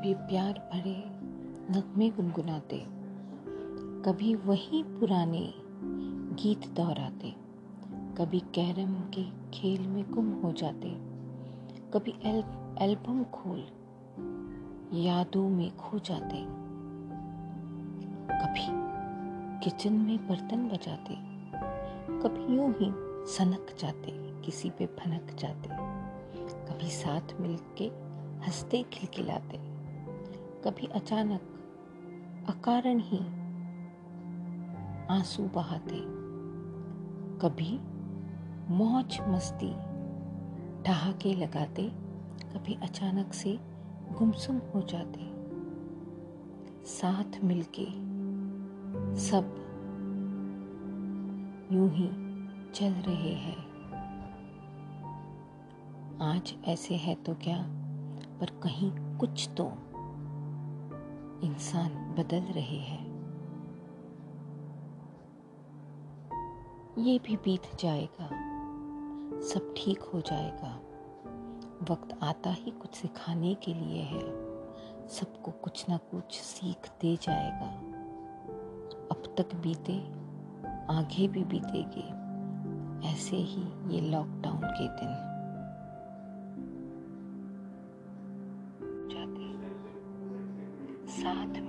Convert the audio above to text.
कभी प्यार भरे, नगमे गुनगुनाते, कभी वही पुराने गीत दोहराते, कभी कैरम के खेल में गुम हो जाते, कभी एल्बम खोल, यादों में खो जाते, कभी किचन में बर्तन बजाते, कभी यूँ ही सनक जाते, किसी पे फनक जाते, कभी साथ मिलके हँसते खिलखिलाते। कभी अचानक अकारण ही आँसू बहाते। कभी मौज मस्ती ठहाके लगाते, कभी अचानक से गुमसुम हो जाते। साथ मिलके सब यूँ ही चल रहे हैं। आज ऐसे है तो क्या, पर कहीं कुछ तो इंसान बदल रहे हैं। ये भी बीत जाएगा। सब ठीक हो जाएगा। वक्त आता ही कुछ सिखाने के लिए है। सबको कुछ ना कुछ सीख दे जाएगा। अब तक बीते, आगे भी बीतेगे। ऐसे ही ये लॉकडाउन के दिन। साथ।